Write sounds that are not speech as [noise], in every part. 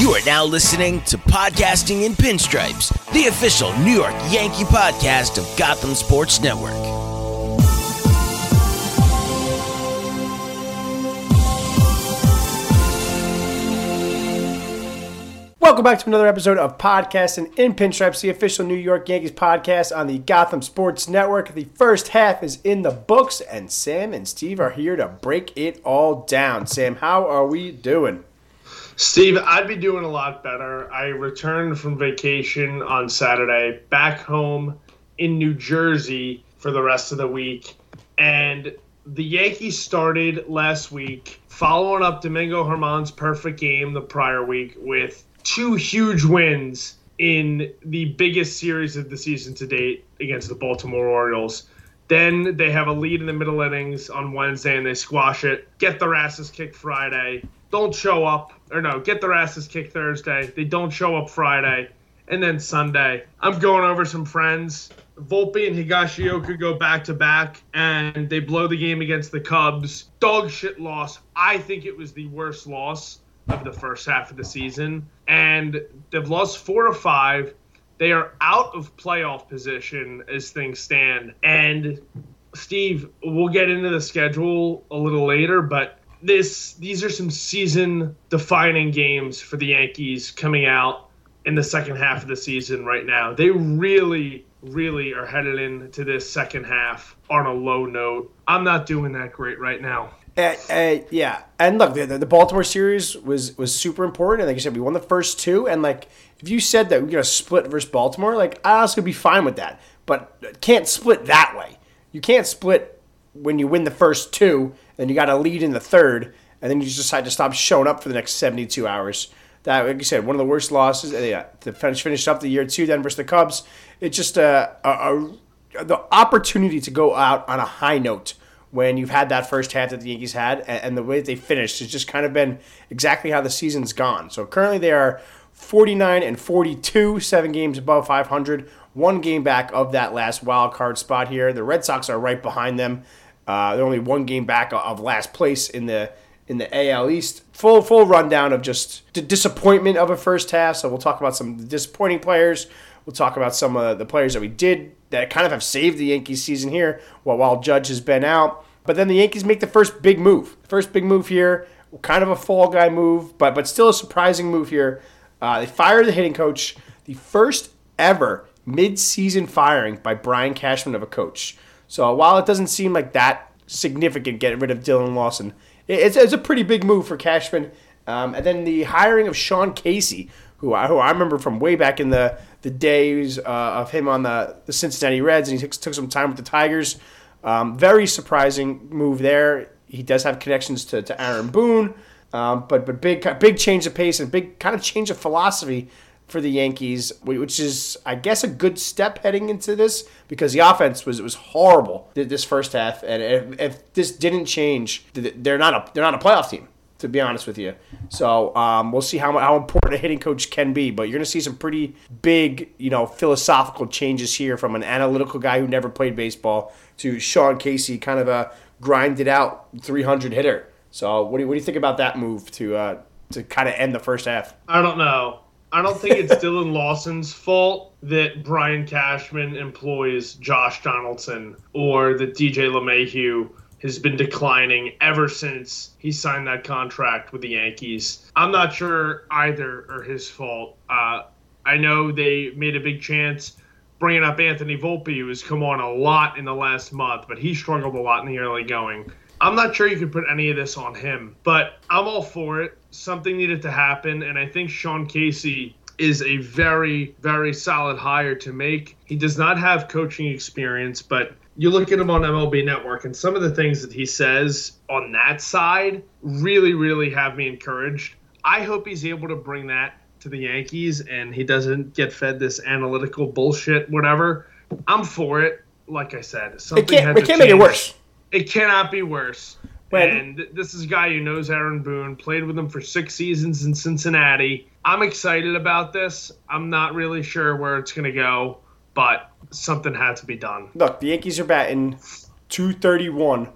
You are now listening to Podcasting in Pinstripes, the official New York Yankee podcast of Gotham Sports Network. Welcome back to another episode of Podcasting in Pinstripes, the official New York Yankees podcast on the Gotham Sports Network. The first half is in the books, and Sam and Steve are here to break it all down. Sam, how are we doing? Steve, I'd be doing a lot better. I returned from vacation on Saturday, back home in New Jersey for the rest of the week. And the Yankees started last week, following up Domingo Germán's perfect game the prior week with two huge wins in the biggest series of the season to date against the Baltimore Orioles. Then they have a lead in the middle innings on Wednesday and they squash it, get their asses kicked Friday, don't show up, or no, get their asses kicked Thursday. They don't show up Friday. And then Sunday, I'm going over some friends. Volpe and Higashioka go back to back, and they blow the game against the Cubs. Dog shit loss. I think it was the worst loss of the first half of the season. And they've lost four to five. They are out of playoff position as things stand. And Steve, we'll get into the schedule a little later, but this these are some season defining games for the Yankees coming out in the second half of the season right now. They really really are headed into this second half on a low note. I'm not doing that great right now. Uh, uh, yeah, and look, the, the Baltimore series was was super important, and like I said, we won the first two. And like, if you said that we're gonna split versus Baltimore, like I would be fine with that, but can't split that way. You can't split when you win the first two, and you got a lead in the third, and then you just decide to stop showing up for the next seventy two hours. That, like you said, one of the worst losses. Eh, yeah, to finish finish up the year two, then versus the Cubs. It's just a, a, a the opportunity to go out on a high note when you've had that first half that the Yankees had, and, and the way that they finished has just kind of been exactly how the season's gone. So currently they are 49 and 42, seven games above 500, one game back of that last wild card spot here. The Red Sox are right behind them. Uh, they're only one game back of last place in the in the AL East. Full full rundown of just the disappointment of a first half. So we'll talk about some disappointing players. We'll talk about some of the players that we did that kind of have saved the Yankees season here while, while Judge has been out. But then the Yankees make the first big move. First big move here, kind of a fall guy move, but but still a surprising move here. Uh, they fire the hitting coach, the first ever mid-season firing by Brian Cashman of a coach. So while it doesn't seem like that significant, getting rid of Dillon Lawson, it's, it's a pretty big move for Cashman. Um, and then the hiring of Sean Casey, who I, who I remember from way back in the the days uh, of him on the, the Cincinnati Reds, and he took, took some time with the Tigers. Um, very surprising move there. He does have connections to, to Aaron Boone, um, but but big big change of pace and big kind of change of philosophy for the Yankees, which is I guess a good step heading into this because the offense was was horrible this first half, and if, if this didn't change, they're not a they're not a playoff team to be honest with you. So um, we'll see how, how important a hitting coach can be. But you're going to see some pretty big, you know, philosophical changes here from an analytical guy who never played baseball to Sean Casey, kind of a grinded out 300 hitter. So what do you, what do you think about that move to uh, to kind of end the first half? I don't know. I don't think it's [laughs] Dillon Lawson's fault that Brian Cashman employs Josh Donaldson or that DJ LeMahieu has been declining ever since he signed that contract with the Yankees. I'm not sure either are his fault. Uh, I know they made a big chance bringing up Anthony Volpe, who has come on a lot in the last month, but he struggled a lot in the early going. I'm not sure you could put any of this on him, but I'm all for it. Something needed to happen, and I think Sean Casey is a very, very solid hire to make. He does not have coaching experience, but you look at him on MLB Network, and some of the things that he says on that side really, really have me encouraged. I hope he's able to bring that to the Yankees and he doesn't get fed this analytical bullshit, whatever. I'm for it. Like I said, something it can't, we can't make it worse. It cannot be worse. And this is a guy who knows Aaron Boone, played with him for six seasons in Cincinnati. I'm excited about this. I'm not really sure where it's going to go but something had to be done. Look, the Yankees are batting 231 uh,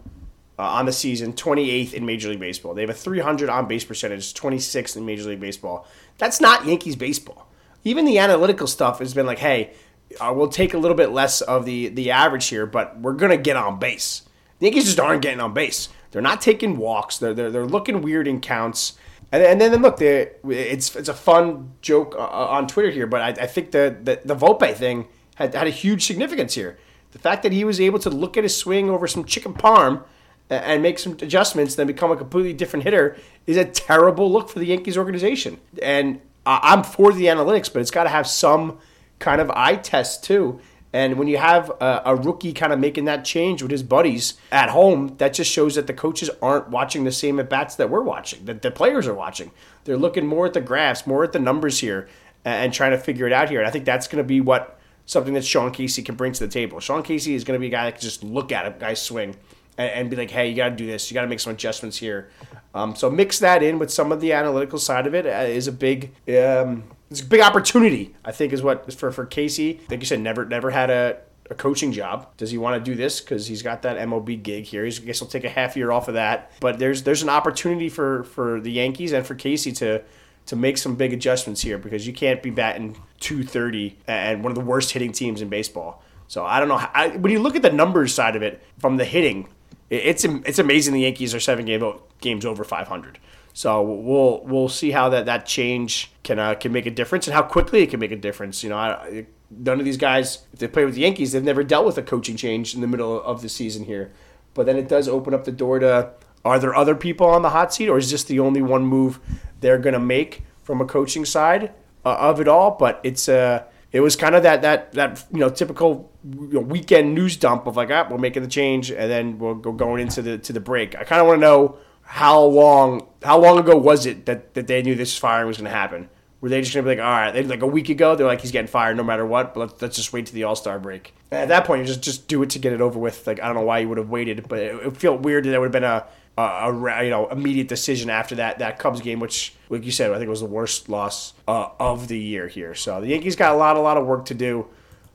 on the season, 28th in Major League Baseball. They have a 300 on base percentage, 26th in Major League Baseball. That's not Yankees baseball. Even the analytical stuff has been like, hey, uh, we'll take a little bit less of the the average here, but we're gonna get on base. The Yankees just aren't getting on base. They're not taking walks. They're they're, they're looking weird in counts. And, and then look, it's it's a fun joke uh, on Twitter here, but I, I think the, the the Volpe thing had had a huge significance here. The fact that he was able to look at his swing over some chicken parm and make some adjustments, then become a completely different hitter, is a terrible look for the Yankees organization. And I'm for the analytics, but it's got to have some kind of eye test too. And when you have a, a, rookie kind of making that change with his buddies at home, that just shows that the coaches aren't watching the same at bats that we're watching, that the players are watching. They're looking more at the graphs, more at the numbers here, and trying to figure it out here. And I think that's going to be what something that Sean Casey can bring to the table. Sean Casey is going to be a guy that can just look at a guy's swing and, and be like, hey, you got to do this. You got to make some adjustments here. Um, so mix that in with some of the analytical side of it uh, is a big um, it's a big opportunity. I think is what for for Casey. Like you said, never never had a, a coaching job. Does he want to do this because he's got that MLB gig here? He's, I guess he'll take a half year off of that. But there's there's an opportunity for for the Yankees and for Casey to to make some big adjustments here because you can't be batting 230 and one of the worst hitting teams in baseball. So I don't know. How, I, when you look at the numbers side of it from the hitting, it's it's amazing the Yankees are seven game, games over 500. So we'll we'll see how that, that change can uh, can make a difference and how quickly it can make a difference. You know, I, none of these guys, if they play with the Yankees, they've never dealt with a coaching change in the middle of the season here. But then it does open up the door to are there other people on the hot seat, or is this the only one move they're going to make from a coaching side uh, of it all? But it's uh, it was kind of that that that you know typical you know, weekend news dump of like, ah, we're making the change, and then we'll go going into the to the break. I kind of want to know how long how long ago was it that, that they knew this firing was going to happen? Were they just going to be like, all right, they like a week ago, they're like, he's getting fired no matter what, but let's, let's just wait to the All Star break. And at that point, you just just do it to get it over with. Like I don't know why you would have waited, but it, it felt weird that there would have been a a, a, you know immediate decision after that that Cubs game, which like you said, I think was the worst loss uh, of the year here. So the Yankees got a lot a lot of work to do.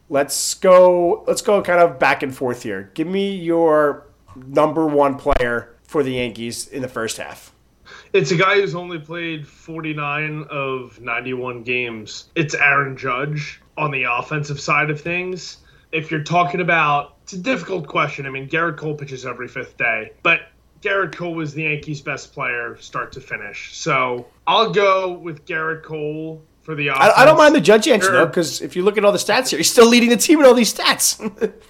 Let's go. Let's go kind of back and forth here. Give me your number one player for the Yankees in the first half. It's a guy who's only played 49 of 91 games. It's Aaron Judge on the offensive side of things. If you're talking about, it's a difficult question. I mean, Gerrit Cole pitches every fifth day, but Gerrit Cole was the Yankees' best player start to finish. So I'll go with Gerrit Cole for the offense. I, I don't mind the Judge answer, though, because if you look at all the stats here, he's still leading the team in all these stats. [laughs]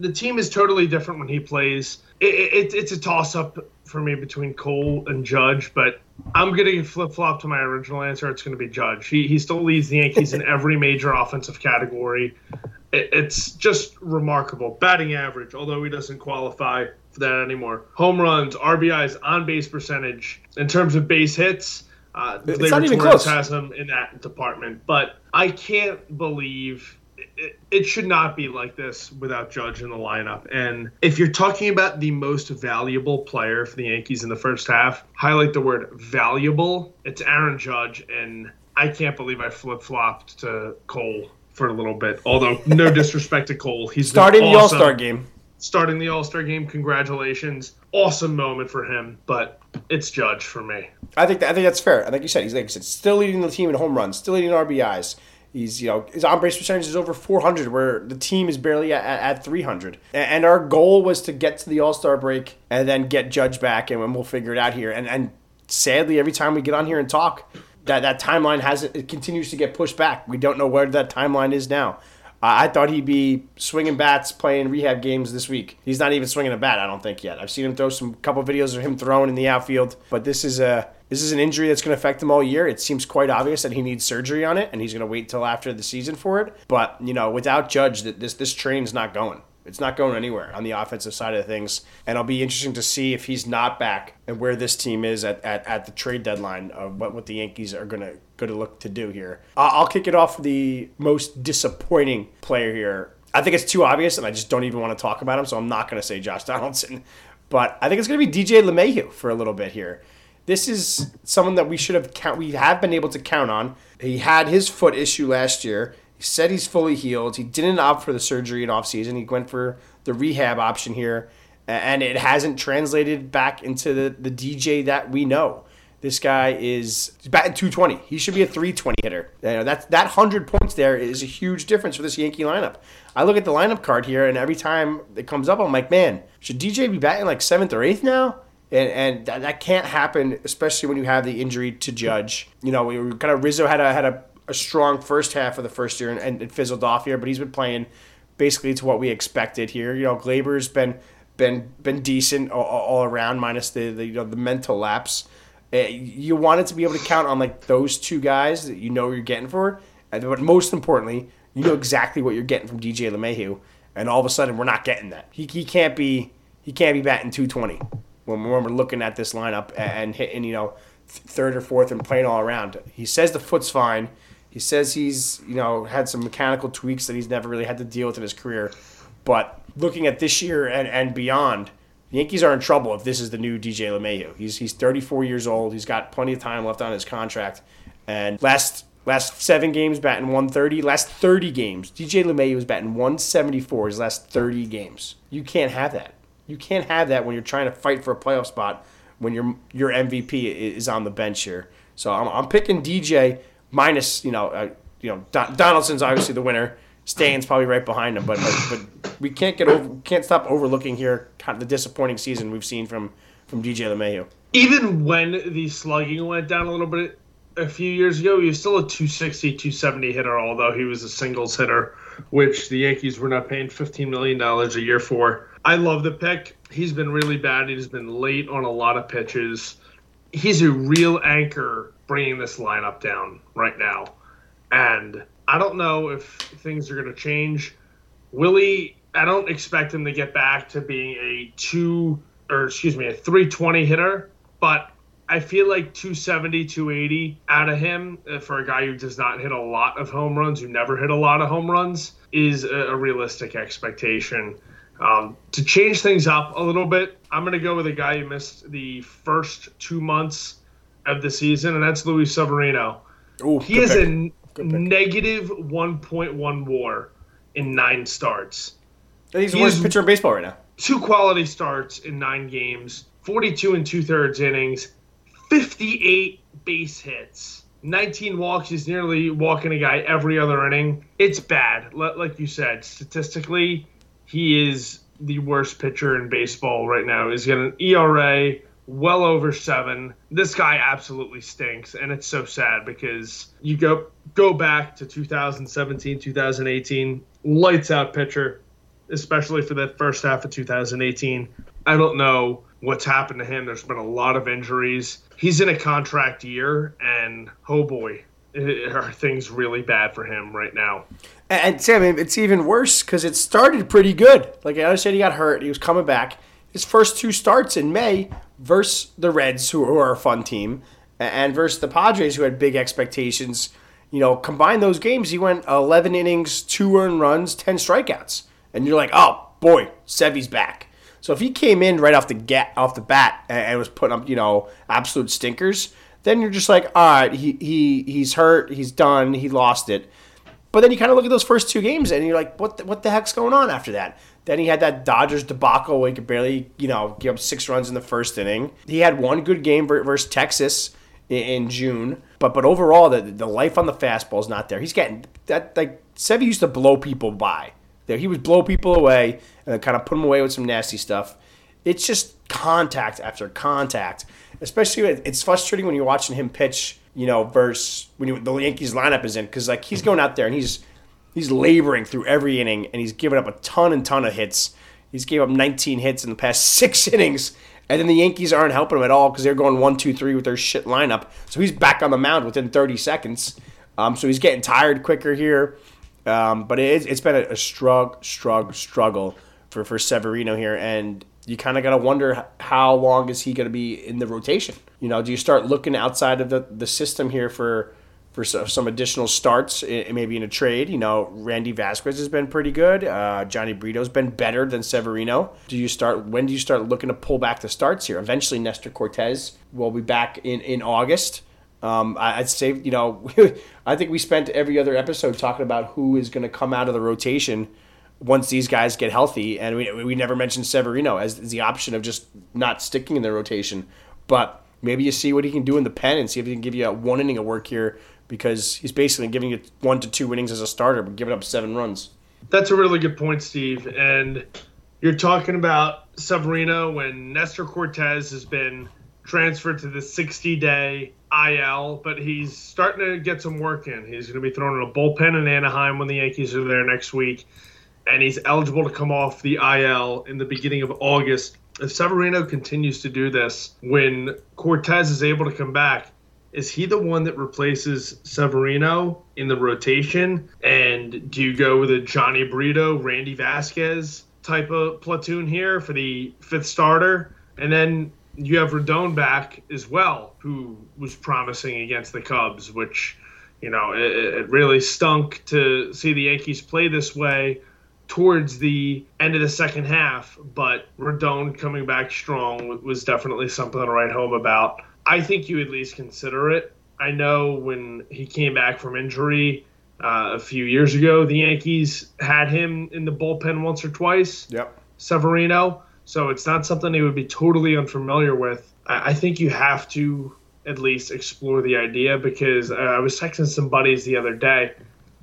the team is totally different when he plays. It, it, it's a toss up for me between Cole and Judge, but I'm going to flip flop to my original answer. It's going to be Judge. He, he still leads the Yankees in [laughs] every major offensive category. It, it's just remarkable. Batting average, although he doesn't qualify for that anymore. Home runs, RBIs, on base percentage. In terms of base hits, uh, it's not even close. has him in that department. But I can't believe it, it, should not be like this without Judge in the lineup. And if you're talking about the most valuable player for the Yankees in the first half, highlight the word valuable. It's Aaron Judge, and I can't believe I flip flopped to Cole for a little bit. Although no [laughs] disrespect to Cole, he's starting awesome. the All Star game. Starting the All Star game, congratulations! Awesome moment for him, but it's Judge for me. I think that, I think that's fair. Like you said, he's like I said, still leading the team in home runs, still leading RBIs. He's, you know, his on base percentage is over 400, where the team is barely at, at 300. And our goal was to get to the All Star break and then get Judge back, and we'll figure it out here. And and sadly, every time we get on here and talk, that that timeline has it continues to get pushed back. We don't know where that timeline is now. I thought he'd be swinging bats, playing rehab games this week. He's not even swinging a bat, I don't think yet. I've seen him throw some couple videos of him throwing in the outfield, but this is a this is an injury that's going to affect him all year. It seems quite obvious that he needs surgery on it, and he's going to wait till after the season for it. But you know, without Judge, that this this train's not going. It's not going anywhere on the offensive side of things. And it'll be interesting to see if he's not back and where this team is at, at, at the trade deadline of what, what the Yankees are going to going to look to do here. I'll kick it off the most disappointing player here. I think it's too obvious, and I just don't even want to talk about him, so I'm not going to say Josh Donaldson. But I think it's going to be DJ LeMahieu for a little bit here. This is someone that we should have count. We have been able to count on. He had his foot issue last year. He said he's fully healed. He didn't opt for the surgery in offseason. He went for the rehab option here. and it hasn't translated back into the, the DJ that we know. This guy is batting 220. He should be a 320 hitter. You know, that that 100 points there is a huge difference for this Yankee lineup. I look at the lineup card here, and every time it comes up, I'm like, man, should DJ be batting like seventh or eighth now? And, and that, that can't happen, especially when you have the injury to Judge. You know, we were kind of Rizzo had a had a, a strong first half of the first year and, and it fizzled off here, but he's been playing basically to what we expected here. You know, Gleyber's been been been decent all, all around, minus the, the you know the mental lapse. Uh, you wanted to be able to count on like those two guys that you know you're getting for, but most importantly, you know exactly what you're getting from DJ LeMahieu, and all of a sudden we're not getting that. He, he can't be he can't be batting 220 when, we're looking at this lineup and hitting you know third or fourth and playing all around. He says the foot's fine. He says he's you know had some mechanical tweaks that he's never really had to deal with in his career, but looking at this year and, and beyond the Yankees are in trouble if this is the new DJ LeMahieu. He's he's 34 years old. He's got plenty of time left on his contract. And last last seven games batting 130. Last 30 games, DJ LeMahieu was batting 174 his last 30 games. You can't have that. You can't have that when you're trying to fight for a playoff spot when your your MVP is on the bench here. So I'm, I'm picking DJ minus you know uh, you know Don- Donaldson's obviously the winner. Stan's probably right behind him, but, but but we can't get over can't stop overlooking here kind of the disappointing season we've seen from from DJ LeMahieu. Even when the slugging went down a little bit a few years ago, he was still a 260, 270 hitter, although he was a singles hitter, which the Yankees were not paying $15 million a year for. I love the pick. He's been really bad. He's been late on a lot of pitches. He's a real anchor bringing this lineup down right now. And I don't know if things are going to change. Willie, I don't expect him to get back to being a two or excuse me, a 320 hitter, but I feel like 270, 280 out of him uh, for a guy who does not hit a lot of home runs, who never hit a lot of home runs, is a, a realistic expectation. Um, to change things up a little bit, I'm going to go with a guy who missed the first two months of the season, and that's Luis Severino. Ooh, he is pick. a negative 1.1 WAR in nine starts. And He's the worst pitcher in baseball right now. Two quality starts in nine games, 42 and two thirds innings, 58 base hits, 19 walks. He's nearly walking a guy every other inning. It's bad. Like you said, statistically, he is the worst pitcher in baseball right now. He's got an ERA well over seven. This guy absolutely stinks, and it's so sad because you go go back to 2017, 2018, lights out pitcher, especially for that first half of 2018. I don't know what's happened to him. There's been a lot of injuries. He's in a contract year, and oh boy, Uh, are things really bad for him right now. And Sam, it's even worse because it started pretty good. Like I understand, he got hurt. He was coming back. His first two starts in May versus the Reds, who are a fun team, and versus the Padres, who had big expectations. You know, combine those games, he went 11 innings, two earned runs, 10 strikeouts, and you're like, oh boy, Sevy's back. So if he came in right off the get off the bat and was putting up, you know, absolute stinkers, then you're just like, all right, he he he's hurt, he's done, he lost it. But then you kind of look at those first two games and you're like, what the, what the heck's going on after that? Then he had that Dodgers debacle where he could barely, you know, give up six runs in the first inning. He had one good game versus Texas in June, but but overall, the the life on the fastball is not there. He's getting that like Sevy used to blow people by. There, he would blow people away and kind of put them away with some nasty stuff. It's just contact after contact. Especially, it's frustrating when you're watching him pitch. You know, versus when you, the Yankees lineup is in because like he's going out there and he's he's laboring through every inning and he's given up a ton and ton of hits. He's gave up 19 hits in the past [laughs] six innings, and then the Yankees aren't helping him at all because they're going one, two, three with their shit lineup. So he's back on the mound within 30 seconds. Um, so he's getting tired quicker here. Um, but it, has been a, a struggle, struggle, struggle for, for Severino here. And you kind of got to wonder how long is he going to be in the rotation? You know, do you start looking outside of the, the system here for for some additional starts, maybe in a trade. You know, Randy Vasquez has been pretty good. Uh, Jhony Brito's been better than Severino. Do you start? When do you start looking to pull back the starts here? Eventually, Nestor Cortes will be back in in August. Um, I'd say, you know, [laughs] I think we spent every other episode talking about who is going to come out of the rotation once these guys get healthy. And we, we never mentioned Severino as, the option of just not sticking in the rotation. But maybe you see what he can do in the pen and see if he can give you a one inning of work here because he's basically giving you one to two innings as a starter, but giving up seven runs. That's a really good point, Steve. And you're talking about Severino when Nestor Cortes has been transferred to the 60 day IL, but he's starting to get some work in. He's going to be thrown in a bullpen in Anaheim when the Yankees are there next week, and he's eligible to come off the IL in the beginning of August. If Severino continues to do this, when Cortes is able to come back, is he the one that replaces Severino in the rotation? And do you go with a Jhony Brito, Randy Vasquez type of platoon here for the fifth starter? And then you have Rodon back as well, who was promising against the Cubs, which, you know, it, it, really stunk to see the Yankees play this way towards the end of the second half. But Rodon coming back strong was definitely something to write home about. I think you at least consider it. I know when he came back from injury uh, a few years ago, the Yankees had him in the bullpen once or twice. Yep. Severino so it's not something he would be totally unfamiliar with. I, I think you have to at least explore the idea because uh, I was texting some buddies the other day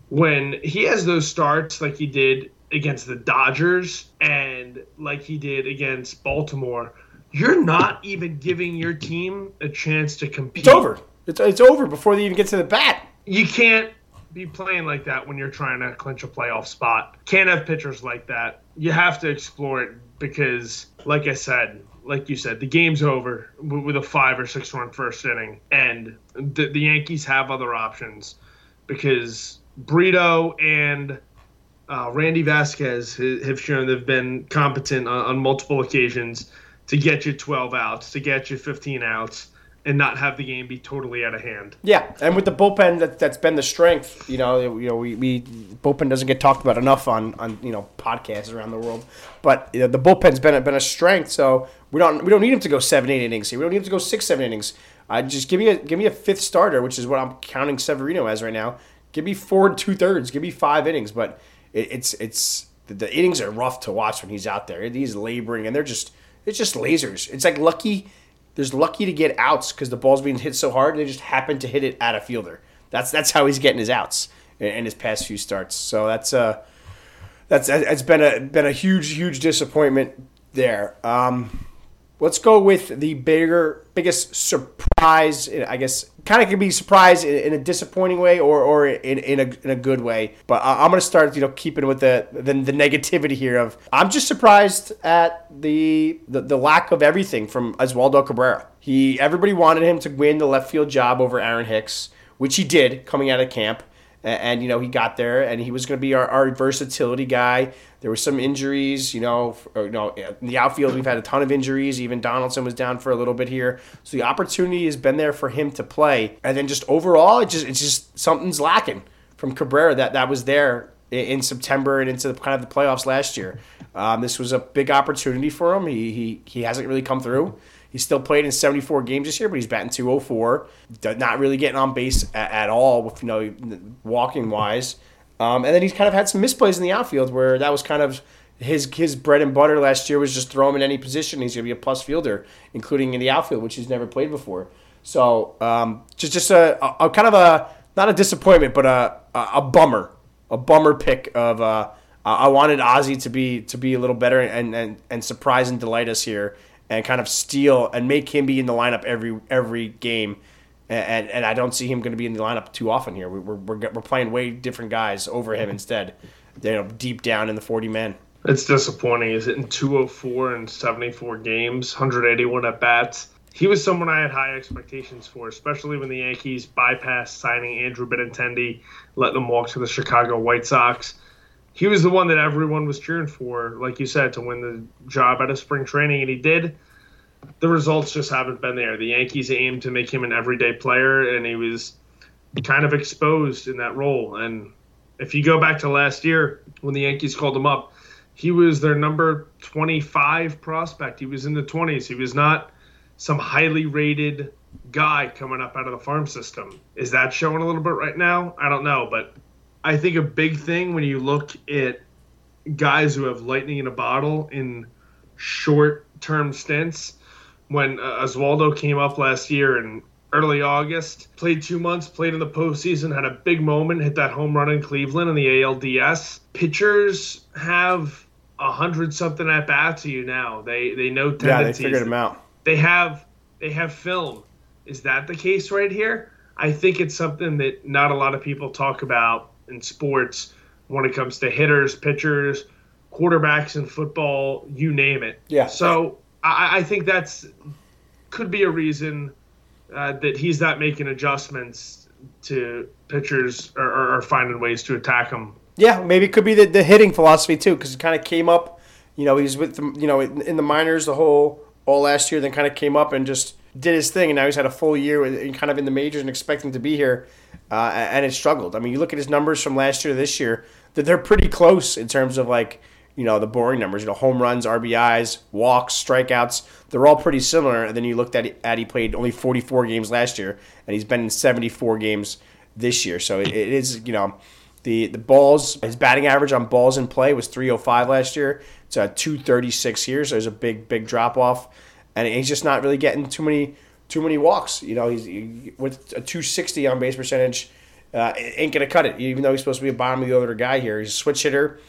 when he has those starts like he did against the Dodgers and like he did against Baltimore, you're not even giving your team a chance to compete. It's over. It's, it's over before they even get to the bat. You can't be playing like that when you're trying to clinch a playoff spot. Can't have pitchers like that. You have to explore it because, like I said, like you said, the game's over with a five or six run first inning, and the, the Yankees have other options because Brito and uh, Randy Vasquez have shown they've been competent on, on multiple occasions to get you 12 outs, to get you 15 outs and not have the game be totally out of hand. Yeah, and with the bullpen, that that's been the strength. You know, you know, we, we bullpen doesn't get talked about enough on, on you know podcasts around the world, but you know, the bullpen's been been a strength. So we don't we don't need him to go seven eight innings here. We don't need him to go six seven innings. Uh, just give me a give me a fifth starter, which is what I'm counting Severino as right now. Give me four two thirds. Give me five innings, but it, it's it's the, the innings are rough to watch when he's out there. He's laboring, and they're just it's just lasers. It's like lucky there's lucky to get outs because the ball's being hit so hard, and they just happen to hit it at a fielder. That's that's how he's getting his outs in, in his past few starts. So that's uh that's it's been a been a huge huge disappointment there. Um, let's go with the bigger biggest surprise. I guess kind of can be surprised in, a disappointing way or, or in, in, a, in a good way. But I'm going to start, you know, keeping with the, the, the negativity here of I'm just surprised at the, the the lack of everything from Oswaldo Cabrera. He everybody wanted him to win the left field job over Aaron Hicks, which he did coming out of camp and, you know he got there and he was going to be our, our, versatility guy. There were some injuries, you know, you know, in the outfield we've had a ton of injuries. Even Donaldson was down for a little bit here, so the opportunity has been there for him to play. And then just overall, it just it's just something's lacking from Cabrera that that was there in September and into the, kind of the playoffs last year. Um, this was a big opportunity for him. He, he he hasn't really come through. He's still played in 74 games this year, but he's batting 204. Not really getting on base at, at all, with you know, walking wise. Um, and then he's kind of had some misplays in the outfield where that was kind of his his bread and butter last year was just throw him in any position. He's going to be a plus fielder, including in the outfield, which he's never played before. So um, just just a, a, a, kind of a not a disappointment, but a a, a bummer, a bummer pick of. Uh, I wanted Ozzy to be to be a little better and, and, and surprise and delight us here and kind of steal and make him be in the lineup every every game. And, and I don't see him going to be in the lineup too often here. We're, we're, we're playing way different guys over him instead, you know, deep down in the 40 men. It's disappointing. Is it oh in 204 and 74 games, 181 at bats? He was someone I had high expectations for, especially when the Yankees bypassed signing Andrew Benintendi, let them walk to the Chicago White Sox he was the one that everyone was cheering for, like you said, to win the job out of spring training, and he did. The results just haven't been there. The Yankees aimed to make him an everyday player, and he was kind of exposed in that role. And if you go back to last year when the Yankees called him up, he was their number 25 prospect. He was in the 20s. He was not some highly rated guy coming up out of the farm system. Is that showing a little bit right now? I don't know, but I think a big thing when you look at guys who have lightning in a bottle in short term stints. When uh, Oswaldo came up last year in early August, played two months, played in the postseason, had a big moment, hit that home run in Cleveland in the ALDS. Pitchers have a hundred something at bats to you now. They they know tendencies. Yeah, they figured him out. They have they have film. Is that the case right here? I think it's something that not a lot of people talk about in sports when it comes to hitters, pitchers, quarterbacks in football, you name it. Yeah. So I, I think that's could be a reason uh, that he's not making adjustments to pitchers or, or, or finding ways to attack them. Yeah, maybe it could be the, the hitting philosophy too, because it kind of came up. You know, he was with the, you know in, in the minors the whole all last year, then kind of came up and just did his thing, and now he's had a full year and kind of in the majors and expecting to be here, uh, and it struggled. I mean, you look at his numbers from last year to this year, that they're pretty close in terms of like you know the boring numbers. You know, home runs, RBIs, walks, strikeouts. They're all pretty similar. And then you looked at at he played only 44 games last year, and he's been in 74 games this year. So it, it is you know. The, the balls, his batting average on balls in play was 305 last year. It's a 236 here, so there's a big, big drop off and he's just not really getting too many too many walks. You know, he's he, with a 260 on base percentage, uh, ain't gonna cut it. Even though he's supposed to be a bottom of the order guy here, he's a switch hitter.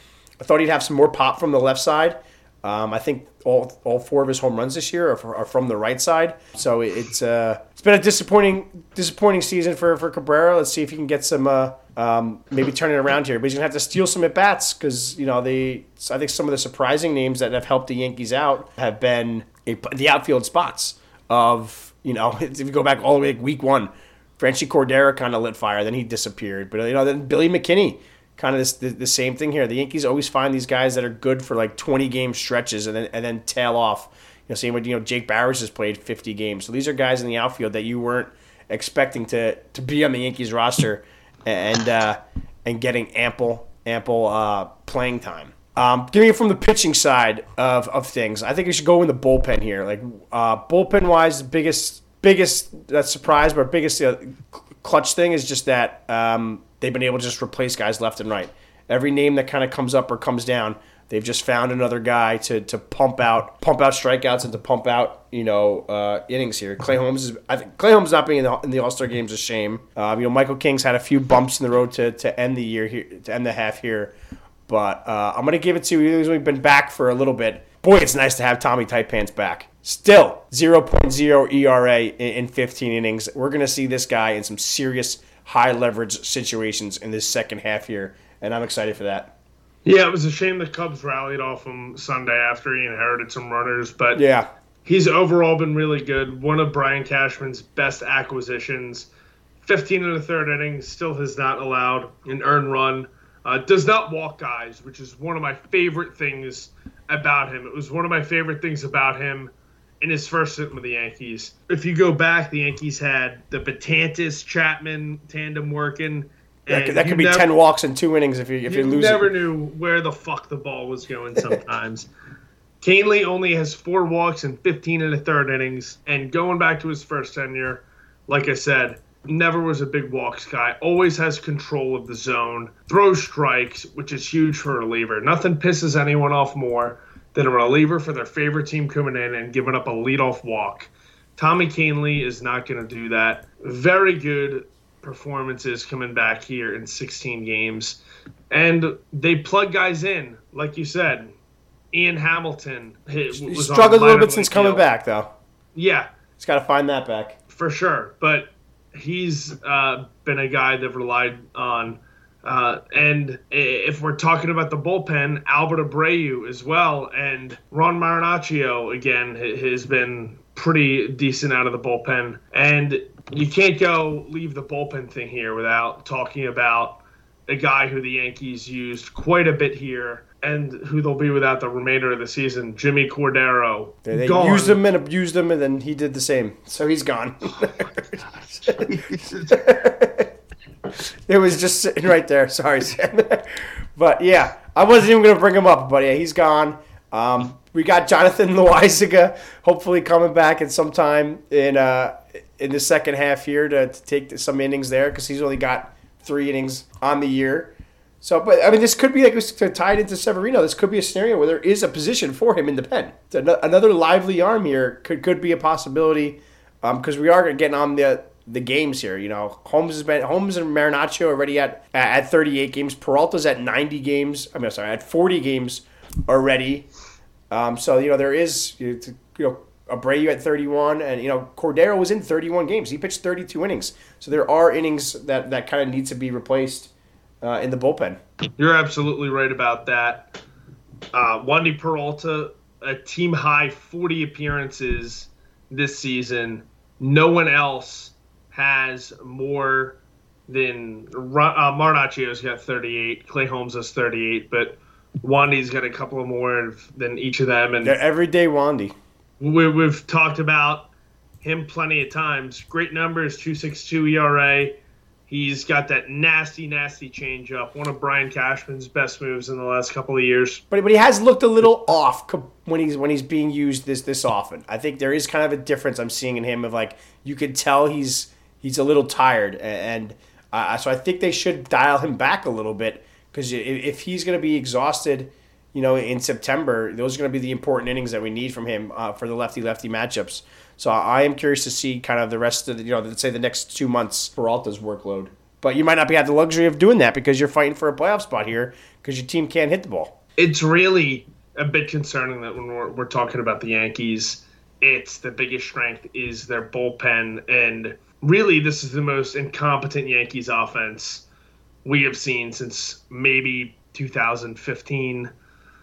I thought he'd have some more pop from the left side. Um, I think all, all four of his home runs this year are, are from the right side. So it's uh, it's been a disappointing disappointing season for, for Cabrera. Let's see if he can get some uh, um, maybe turn it around here. But he's gonna have to steal some at bats because you know they. I think some of the surprising names that have helped the Yankees out have been the outfield spots of you know [laughs] if you go back all the way to week one, Franchy Cordero kind of lit fire, then he disappeared. But you know then Billy McKinney kind of this the, the, same thing here. The Yankees always find these guys that are good for like 20 game stretches and then and then tail off. You know, same with you know Jake Bauers has played 50 games. So these are guys in the outfield that you weren't expecting to to be on the Yankees roster and uh, and getting ample ample uh, playing time. Um, giving it from the pitching side of, of things, I think we should go in the bullpen here. Like uh, bullpen wise, the biggest biggest that surprise, but biggest uh, clutch thing is just that um, they've been able to just replace guys left and right. Every name that kind of comes up or comes down, they've just found another guy to, to pump out pump out strikeouts and to pump out you know uh, innings here. Clay Holmes is I think Clay Holmes not being in the, in the All Star game is a shame. Um, you know Michael King's had a few bumps in the road to, to end the year here to end the half here. But uh, I'm gonna give it to you. We've been back for a little bit. Boy, it's nice to have Tommy Tight Pants back. Still 0.0 ERA in 15 innings. We're gonna see this guy in some serious high leverage situations in this second half here, and I'm excited for that. Yeah, it was a shame the Cubs rallied off him Sunday after he inherited some runners, but yeah, he's overall been really good. One of Brian Cashman's best acquisitions. 15 and a third innings, still has not allowed an earned run. Uh, does not walk guys, which is one of my favorite things about him. It was one of my favorite things about him in his first stint with the Yankees. If you go back, the Yankees had the Betances Chapman tandem working. That could, that could be never, ten walks in two innings if you if you, you lose. Never knew where the fuck the ball was going. [laughs] Sometimes. Kahnle only has four walks and 15 and a third innings, and going back to his first tenure, like I said, never was a big walks guy. Always has control of the zone, throws strikes, which is huge for a reliever. Nothing pisses anyone off more than a reliever for their favorite team coming in and giving up a leadoff walk. Tommy Kahnle is not going to do that. Very good performances coming back here in 16 games. And they plug guys in, like you said. Ian Hamilton hit, struggled a little bit since coming back, though. Yeah. He's got to find that back. For sure. But he's uh, been a guy they've relied on. Uh, and if we're talking about the bullpen, Albert Abreu as well, and Ron Marinaccio again has been pretty decent out of the bullpen. And you can't go leave the bullpen thing here without talking about a guy who the Yankees used quite a bit here and who they'll be without the remainder of the season, Jimmy Cordero. They, they used him and abused him, and then he did the same. So he's gone. [laughs] [laughs] it was just sitting right there. Sorry, Sam. [laughs] but yeah, I wasn't even going to bring him up, but yeah, he's gone. Um, we got Jonathan Loaisiga hopefully coming back at some time in uh, in the second half here to, to take some innings there because he's only got three innings on the year. So, but I mean, this could be like tied into Severino. This could be a scenario where there is a position for him in the pen. Another lively arm here could could be a possibility because um, we are getting on the the games here. You know, Holmes has been Holmes and Marinaccio already at at 38 games. Peralta's at 90 games. I mean, sorry, at 40 games already. Um, so you know there is you know Abreu at 31, and you know Cordero was in 31 games. He pitched 32 innings. So there are innings that that kind of need to be replaced uh, in the bullpen. You're absolutely right about that. Uh, Wandy Peralta, a team high 40 appearances this season. No one else has more than uh, Marnaccio's got 38, Clay Holmes has 38, but Wandy's got a couple of more than each of them. And They're everyday Wandy. We, we've talked about him plenty of times. Great numbers, 262 ERA. He's got that nasty, nasty changeup. One of Brian Cashman's best moves in the last couple of years. But but he has looked a little off when he's when he's being used this this often. I think there is kind of a difference I'm seeing in him of like you could tell he's he's a little tired, and uh, so I think they should dial him back a little bit because if he's going to be exhausted, you know, in September, those are going to be the important innings that we need from him uh, for the lefty lefty matchups. So I am curious to see kind of the rest of the, you know, let's say the next two months Peralta's workload. But you might not be have the luxury of doing that because you're fighting for a playoff spot here because your team can't hit the ball. It's really a bit concerning that when we're, we're talking about the Yankees, it's the biggest strength is their bullpen. And really, this is the most incompetent Yankees offense we have seen since maybe 2015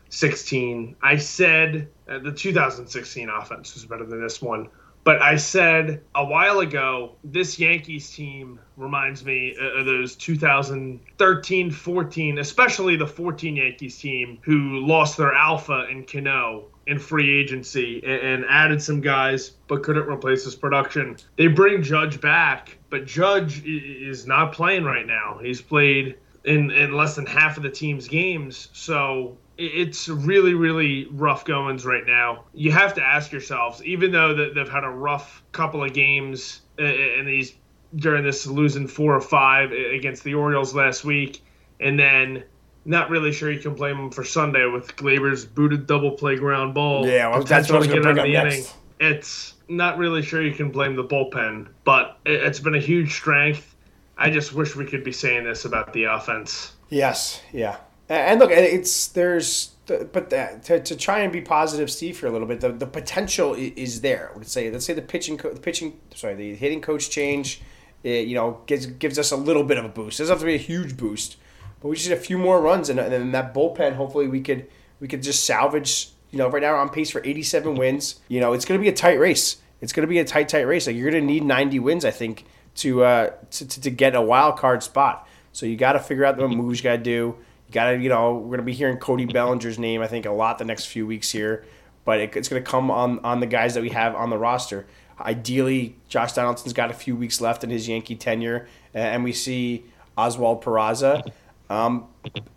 16. I said uh, the 2016 offense was better than this one. But I said a while ago, this Yankees team reminds me uh, of those 2013 14, especially the 14 Yankees team who lost their alpha in Cano in free agency and added some guys but couldn't replace his production. They bring Judge back, but Judge is not playing right now. He's played in, in less than half of the team's games. So it's really really rough goings right now. You have to ask yourselves even though they've had a rough couple of games uh, uh, in these during this losing four or five uh, against the orioles last week and then not really sure you can blame them for sunday with Gleyber's booted double play ground ball. Yeah well, that's what i was going to bring up next. Inning. it's not really sure you can blame the bullpen but it's been a huge strength. I just wish we could be saying this about the offense. Yes yeah and look, it's there's but the, to, to try and be positive, Steve, for a little bit, the, the potential is there. Let's say let's say the pitching the pitching sorry the hitting coach change, it, you know gives gives us a little bit of a boost. It doesn't have to be a huge boost, but we just need a few more runs, and, and then that bullpen hopefully we could we could just salvage. You know, right now we're on pace for 87 wins. You know, it's going to be a tight race. It's going to be a tight, tight race. Like you're going to need 90 wins, I think, to uh to, to, to get a wild card spot. So you got to figure out the moves you got to do got to, you know, we're going to be hearing Cody Bellinger's name, I think, a lot the next few weeks here. But it, it's going to come on, on the guys that we have on the roster. Ideally, Josh Donaldson's got a few weeks left in his Yankee tenure, and we see Oswald Peraza. Um,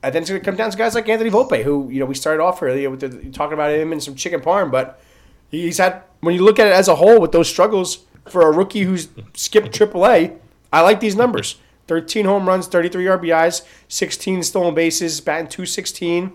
and then it's going to come down to guys like Anthony Volpe, who, you know, we started off earlier with the, talking about him and some chicken parm, but he's had, when you look at it as a whole with those struggles for a rookie who's skipped AAA, I like these numbers. 13 home runs, 33 RBIs, 16 stolen bases, batting 216,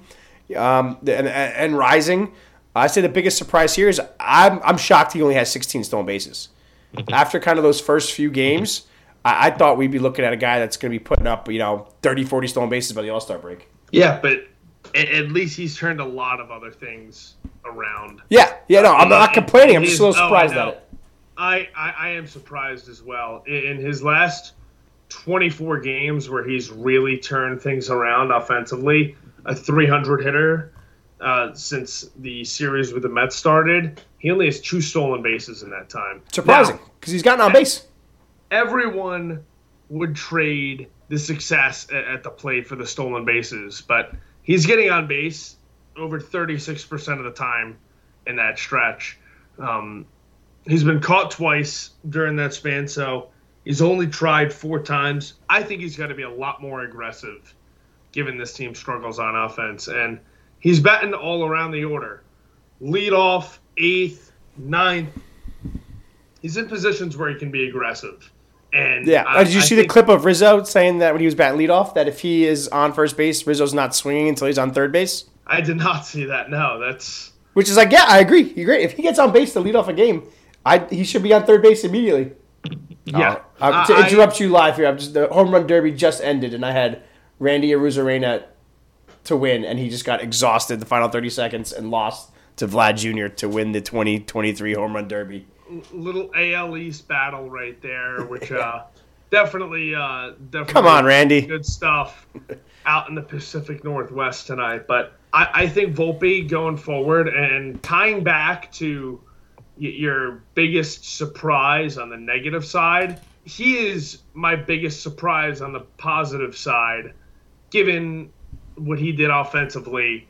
um, and, and rising. I say the biggest surprise here is I'm, I'm shocked he only has 16 stolen bases. [laughs] After kind of those first few games, I, I thought we'd be looking at a guy that's going to be putting up, you know, 30, 40 stolen bases by the All Star break. Yeah, but at least he's turned a lot of other things around. Yeah, yeah, no, I'm not complaining. I'm just a little oh, surprised oh, at it. I, I, I am surprised as well. In his last 24 games where he's really turned things around offensively, a 300 hitter uh, since the series with the Mets started. He only has two stolen bases in that time. Surprising because he's gotten on base. Everyone would trade the success at the plate for the stolen bases, but he's getting on base over 36% of the time in that stretch. Um, he's been caught twice during that span, so He's only tried four times. I think he's got to be a lot more aggressive given this team struggles on offense. And he's batting all around the order lead off, eighth, ninth. He's in positions where he can be aggressive. And Yeah. I- Uh, did you I see the clip of Rizzo saying that when he was batting leadoff that if he is on first base, Rizzo's not swinging until he's on third base? I did not [laughs] see that. No, that's Which is like, yeah, I agree. You agree. If he gets on base to lead off a game, I he should be on third base immediately. yeah. Uh, to I- interrupt you live here, I'm just the home run derby just ended, and I had Randy Arozarena to win, and he just got exhausted the final 30 seconds and lost to Vlad Jr. to win the 2023 home run derby. little AL East battle right there, which uh, [laughs] definitely, uh, definitely. Come on, Randy. Good stuff out in the Pacific Northwest tonight. But I, I think Volpe going forward and tying back to your biggest surprise on the negative side, he is my biggest surprise on the positive side, given what he did offensively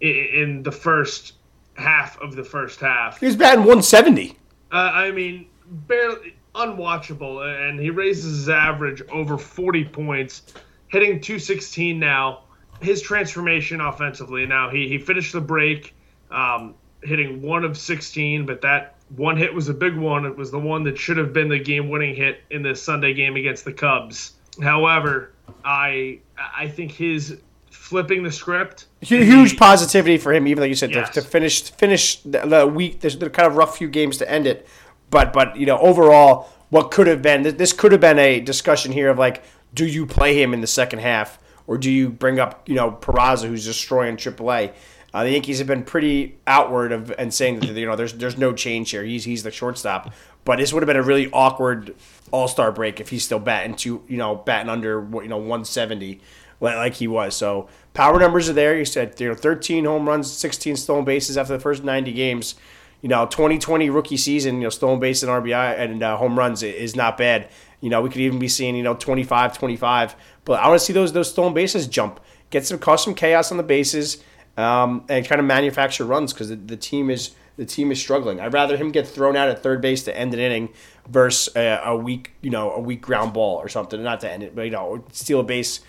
in the first half of the first half. He was batting 170. Uh, I mean, barely unwatchable, and he raises his average over 40 points, hitting 216 now. His transformation offensively now he he finished the break, um, hitting one of 16, but that one hit was a big one. It was the one that should have been the game-winning hit in this Sunday game against the Cubs. However, I I think his flipping the script Hu- Huge positivity for him, even like you said, Yes. to, to finish finish the, the week. There's the kind of rough few games to end it, but but you know overall, what could have been this could have been a discussion here of like, do you play him in the second half or do you bring up you know Peraza who's destroying AAA? Uh, the Yankees have been pretty outward of and saying that you know there's there's no change here. He's he's the shortstop, but this would have been a really awkward All Star break if he's still batting to you know batting under you know 170 like he was. So power numbers are there. You said you know 13 home runs, 16 stolen bases after the first 90 games. You know 2020 rookie season, you know stolen base and RBI and uh, home runs is not bad. You know we could even be seeing you know 25, 25. But I want to see those those stolen bases jump, get some cause some chaos on the bases, um, and kind of manufacture runs because the, the team is the team is struggling. I'd rather him get thrown out at third base to end an inning versus a, a weak you know a weak ground ball or something. Not to end it, but you know steal a base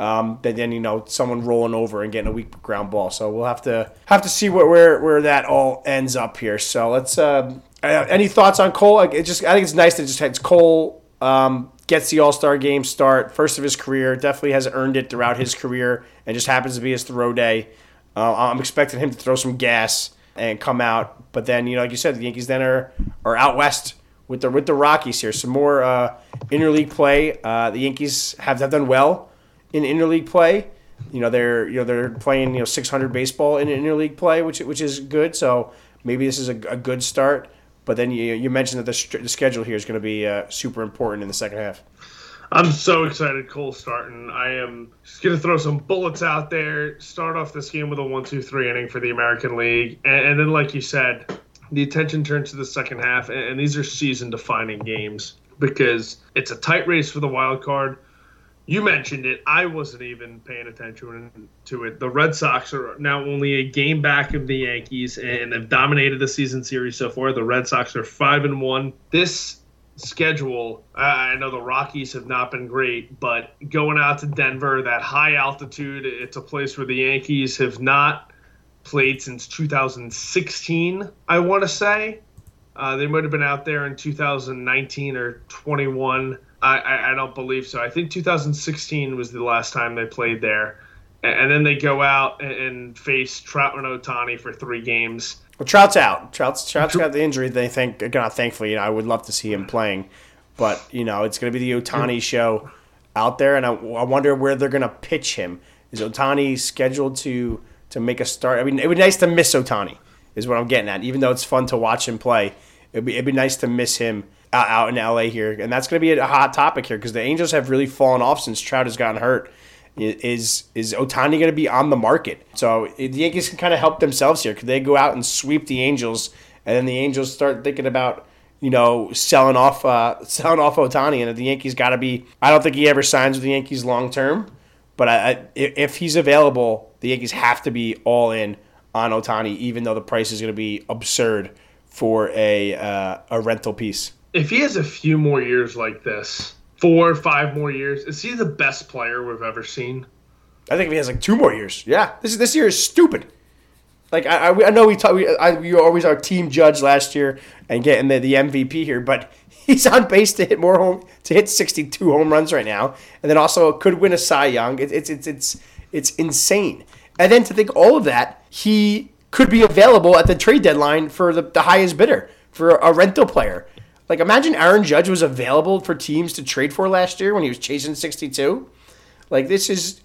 um, then you know someone rolling over and getting a weak ground ball. So we'll have to have to see where where, where that all ends up here. So let's. Um, uh, any thoughts on Cole? It just I think it's nice that just Cole um, gets the All Star game start, first of his career. Definitely has earned it throughout his career, and just happens to be his throw day. Uh, I'm expecting him to throw some gas and come out, but then you know, like you said, the Yankees then are are out west with the with the Rockies here. Some more uh, interleague play. Uh, the Yankees have, have done well in interleague play. You know they're you know they're playing you know 600 baseball in interleague play, which which is good. So maybe this is a, a good start. But then you you mentioned that the, the schedule here is going to be uh, super important in the second half. I'm so excited Cole's starting. I am just going to throw some bullets out there, start off this game with a 1 2 3 inning for the American League. And, and then, like you said, the attention turns to the second half. And, and these are season defining games because it's a tight race for the wild card. You mentioned it. I wasn't even paying attention to it. The Red Sox are now only a game back of the Yankees and have dominated the season series so far. The Red Sox are 5 and 1. This schedule, I I know the Rockies have not been great, but going out to Denver, that high altitude, it's a place where the Yankees have not played since 2016, I want to say. Uh, they might have been out there in 2019 or 21. I, I, I don't believe so. I think 2016 was the last time they played there. A- And then they go out and, and face Trout and Ohtani for three games. Well, Trout's out. Trout's Trout's got the injury. They think, God, thankfully, you know, I would love to see him playing, but you know, it's going to be the Ohtani show out there, and I, I wonder where they're going to pitch him. Is Ohtani scheduled to to make a start? I mean, it would be nice to miss Ohtani, is what I'm getting at. Even though it's fun to watch him play, it'd be it'd be nice to miss him out, out in LA here, and that's going to be a hot topic here because the Angels have really fallen off since Trout has gotten hurt. Is is Ohtani going to be on the market? So the Yankees can kind of help themselves here. Could they go out and sweep the Angels, and then the Angels start thinking about you know selling off uh, [laughs] selling off Ohtani, and the Yankees got to be. I don't think he ever signs with the Yankees long term, but I, I, if he's available, the Yankees have to be all in on Ohtani, even though the price is going to be absurd for a uh, a rental piece. if he has a few more years like this, four or five more years, is he the best player we've ever seen? I think if he has like two more years, yeah. This this year is stupid. Like I, I, I know we talk, we, I, we always our team judge last year and getting the, the MVP here, but [laughs] he's on pace to hit more home to hit 62 home runs right now, and then also could win a Cy Young. It, it's it's it's it's insane. And then to think all of that, he could be available at the trade deadline for the, the highest bidder for a rental player. Like imagine Aaron Judge was available for teams to trade for last year when he was chasing 62. Like this is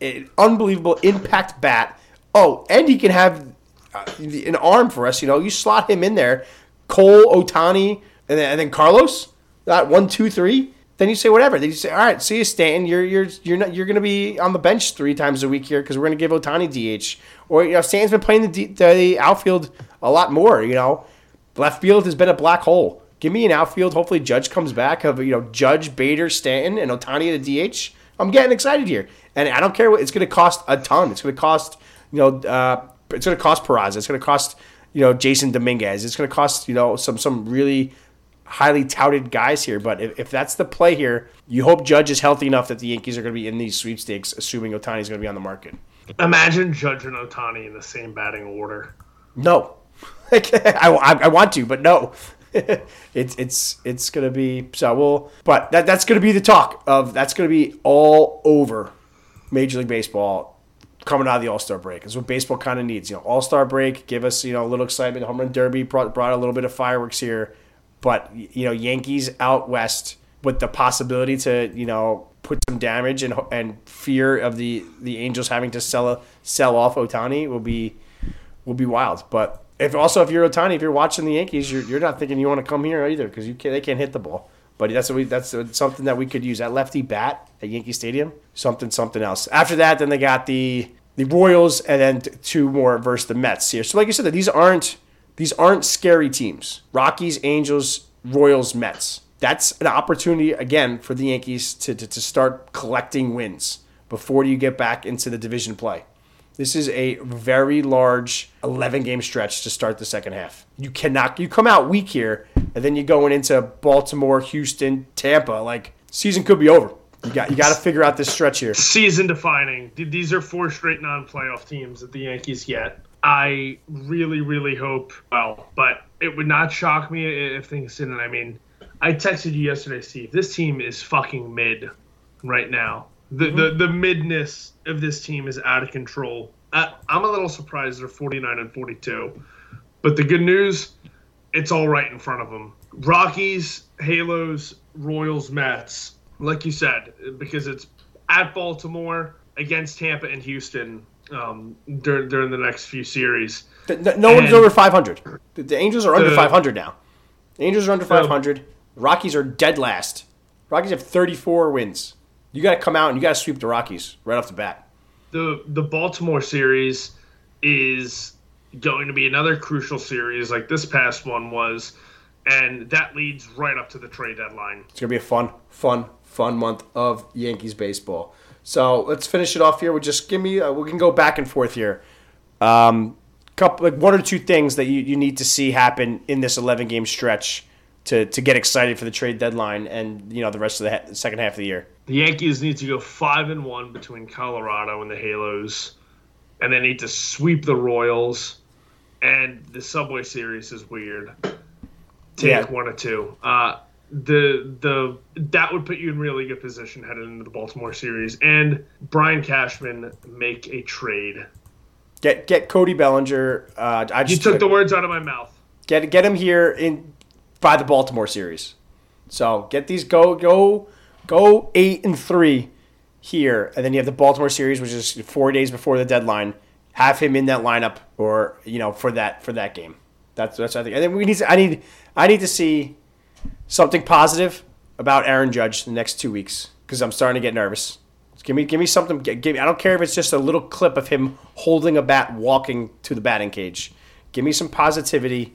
an unbelievable impact bat. Oh, and he can have uh, an arm for us. You know, you slot him in there, Cole, Ohtani, and then, and then Carlos. That one, two, three. Then you say whatever. Then you say, all right, see you, Stanton. You're you're you're not you're going to be on the bench three times a week here because we're going to give Ohtani DH. Or you know, Stanton's been playing the, the outfield a lot more. You know, left field has been a black hole. Give me an outfield. Hopefully, Judge comes back. Of you know, Judge, Bader, Stanton, and Ohtani at the DH. I'm getting excited here, and I don't care what it's going to cost a ton. It's going to cost you know, uh, it's going to cost Peraza. It's going to cost you know Jasson Dominguez. It's going to cost you know some some really highly touted guys here. But if, if that's the play here, you hope Judge is healthy enough that the Yankees are going to be in these sweepstakes, assuming Ohtani is going to be on the market. Imagine Judge and Ohtani in the same batting order. No, [laughs] I, I, want to, but no. [laughs] it's it's it's gonna be so we'll but that that's gonna be the talk of that's gonna be all over Major League Baseball coming out of the All Star break. That's what baseball kind of needs. You know, All Star break, give us you know a little excitement. Home Run Derby brought brought a little bit of fireworks here, but you know Yankees out west with the possibility to you know put some damage and and fear of the the Angels having to sell sell off Ohtani will be will be wild. But if also if you're Ohtani, if you're watching the Yankees, you're, you're not thinking you want to come here either because you can't, they can't hit the ball. But that's we, that's something that we could use. That lefty bat at Yankee Stadium, something something else. After that, then they got the the Royals and then two more versus the Mets here. So like you said, these aren't these aren't scary teams. Rockies, Angels, Royals, Mets that's an opportunity again for the Yankees to, to, to start collecting wins before you get back into the division play. This is a very large 11 game stretch to start the second half. You cannot, you come out weak here, and then you're going into Baltimore, Houston, Tampa. Like, season could be over. You got, you got to figure out this stretch here. Season defining. These are four straight non playoff teams that the Yankees get. I really, really hope, well, but it would not shock me if things didn't. I mean, I texted you yesterday, Steve. This team is fucking mid right now. The mm-hmm. the the midness of this team is out of control. I, I'm a little surprised they're 49 and 42, but the good news, it's all right in front of them. Rockies, Halos, Royals, Mets. Like you said, because it's at Baltimore against Tampa and Houston um, during during the next few series. No, no one's over 500. The, the Angels are under the, 500 now. The Angels are under 500. Rockies are dead last. Rockies have 34 wins. You got to come out and you got to sweep the Rockies right off the bat. The the Baltimore series is going to be another crucial series like this past one was and that leads right up to the trade deadline. It's going to be a fun fun fun month of Yankees baseball. So, let's finish it off here. We just give me uh, we can go back and forth here. Um couple like one or two things that you, you need to see happen in this 11 game stretch to to get excited for the trade deadline and you know the rest of the, ha- second half of the year. The Yankees need to go five and one between Colorado and the Halos, and they need to sweep the Royals. And the Subway Series is weird. Take yeah. one or two. Uh, the the that would put you in really good position headed into the Baltimore series. And Brian Cashman make a trade. Get get Cody Bellinger. Uh, I just you took the words out of my mouth. Get get him here in by the Baltimore series. So get these go go go eight and three here, and then you have the Baltimore series, which is four days before the deadline. Have him in that lineup, or you know, for that for that game. That's that's I think. And then we need to, I need I need to see something positive about Aaron Judge the next two weeks because I'm starting to get nervous. Give me give me something. Give me, I don't care if it's just a little clip of him holding a bat, walking to the batting cage. Give me some positivity.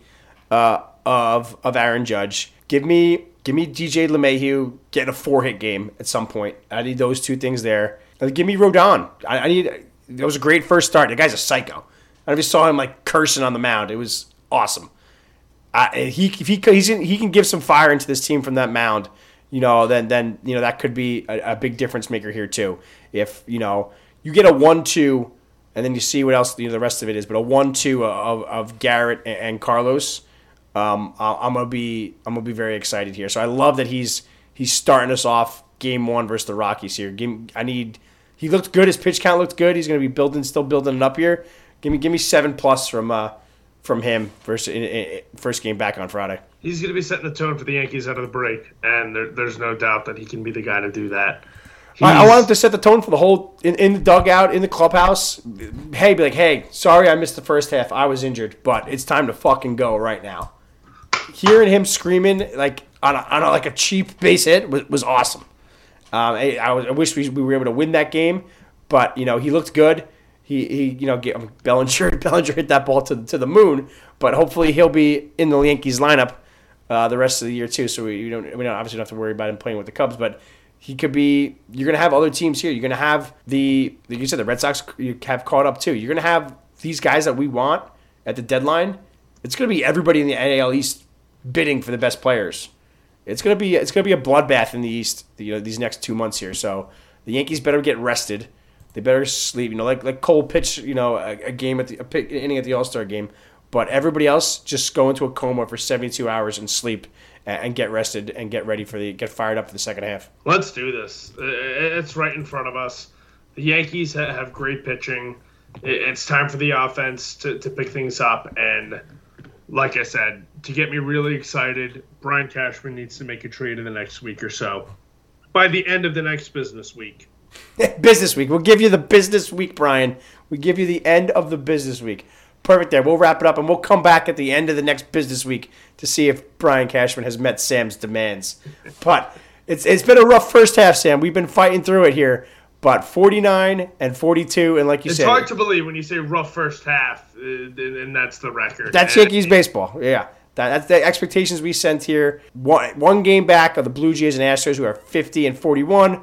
Uh, of of Aaron Judge. Give me give me DJ LeMahieu get a four hit game at some point. I need those two things there. Give me Rodon. I, I need. That was a great first start. The guy's a psycho. I just saw him like cursing on the mound. It was awesome. he if he he's in, he can give some fire into this team from that mound. You know, then then you know that could be a, a big difference maker here too. If you know you get a one two, and then you see what else you know, the rest of it is. But a one two of, of Garrett and, and Carlos um, I'm gonna be I'm gonna be very excited here. So I love that he's he's starting us off game one versus the Rockies here. Game I need he looked good. His pitch count looked good. He's gonna be building still building it up here. Give me give me seven plus from uh from him first in, in, first game back on Friday. He's going to be setting the tone for the Yankees out of the break, and there, there's no doubt that he can be the guy to do that. I, I want him to set the tone for the whole in, in the dugout, in the clubhouse. Hey, be like, hey, sorry I missed the first half. I was injured, but it's time to fucking go right now. Hearing him screaming like on a, on a, like a cheap base hit was, was awesome. Um, I, I, was, I wish we, we were able to win that game, but you know he looked good. He, he you know get, um, Bellinger [laughs] Bellinger hit that ball to, to the moon, but hopefully he'll be in the Yankees lineup uh, the rest of the year too. So we, we don't we don't obviously don't have to worry about him playing with the Cubs, but he could be. You're gonna have other teams here. You're gonna have the like you said the Red Sox you have caught up too. You're gonna have these guys that we want at the deadline. It's gonna be everybody in the NAL East bidding for the best players. It's gonna be it's gonna be a bloodbath in the East. You know these next two months here. So the Yankees better get rested. They better sleep. You know, like like Cole pitch. You know, a, a game at the a inning at the All Star game. But everybody else just go into a coma for 72 hours and sleep and, and get rested and get ready for the get fired up for the second half. Let's do this. It's right in front of us. The Yankees have great pitching. It's time for the offense to, to pick things up. And like I said, to get me really excited, Brian Cashman needs to make a trade in the next week or so. By the end of the next business week. [laughs] business week. We'll give you the business week, Brian. We give you the end of the business week. Perfect there. We'll wrap it up and we'll come back at the end of the next business week to see if Brian Cashman has met Sam's demands. But it's it's been a rough first half, Sam. We've been fighting through it here. But 49 and 42, and like you It's said, it's hard to believe when you say rough first half, uh, and that's the record. That's Yankees baseball. Yeah. That, that's the expectations we sent here. One, one game back of the Blue Jays and Astros, who are 50 and 41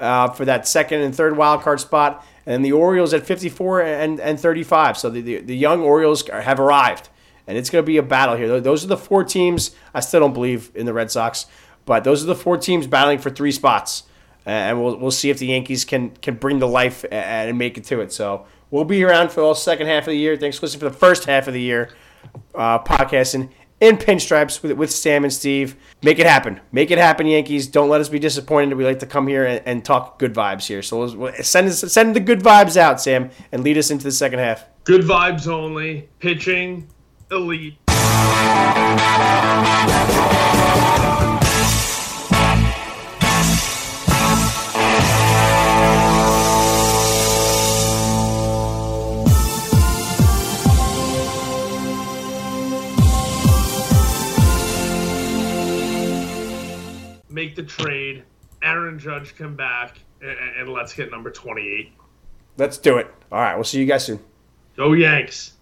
uh, for that second and third wild card spot. And the Orioles at 54 and, and 35. So the, the, the young Orioles are- have arrived. And it's going to be a battle here. Those are the four teams. I still don't believe in the Red Sox, but those are the four teams battling for three spots. And we'll, we'll see if the Yankees can, can bring the life and make it to it. So we'll be around for the second half of the year. Thanks for listening for the first half of the year uh, podcasting in pinstripes with, with Sam and Steve. Make it happen. Make it happen, Yankees. Don't let us be disappointed. We like to come here and, and talk good vibes here. So we'll send send the good vibes out, Sam, and lead us into the second half. Good vibes only. Pitching, elite. The trade. Aaron Judge come back, and, and let's get number 28. Let's do it. All right. We'll see you guys soon. Go Yanks.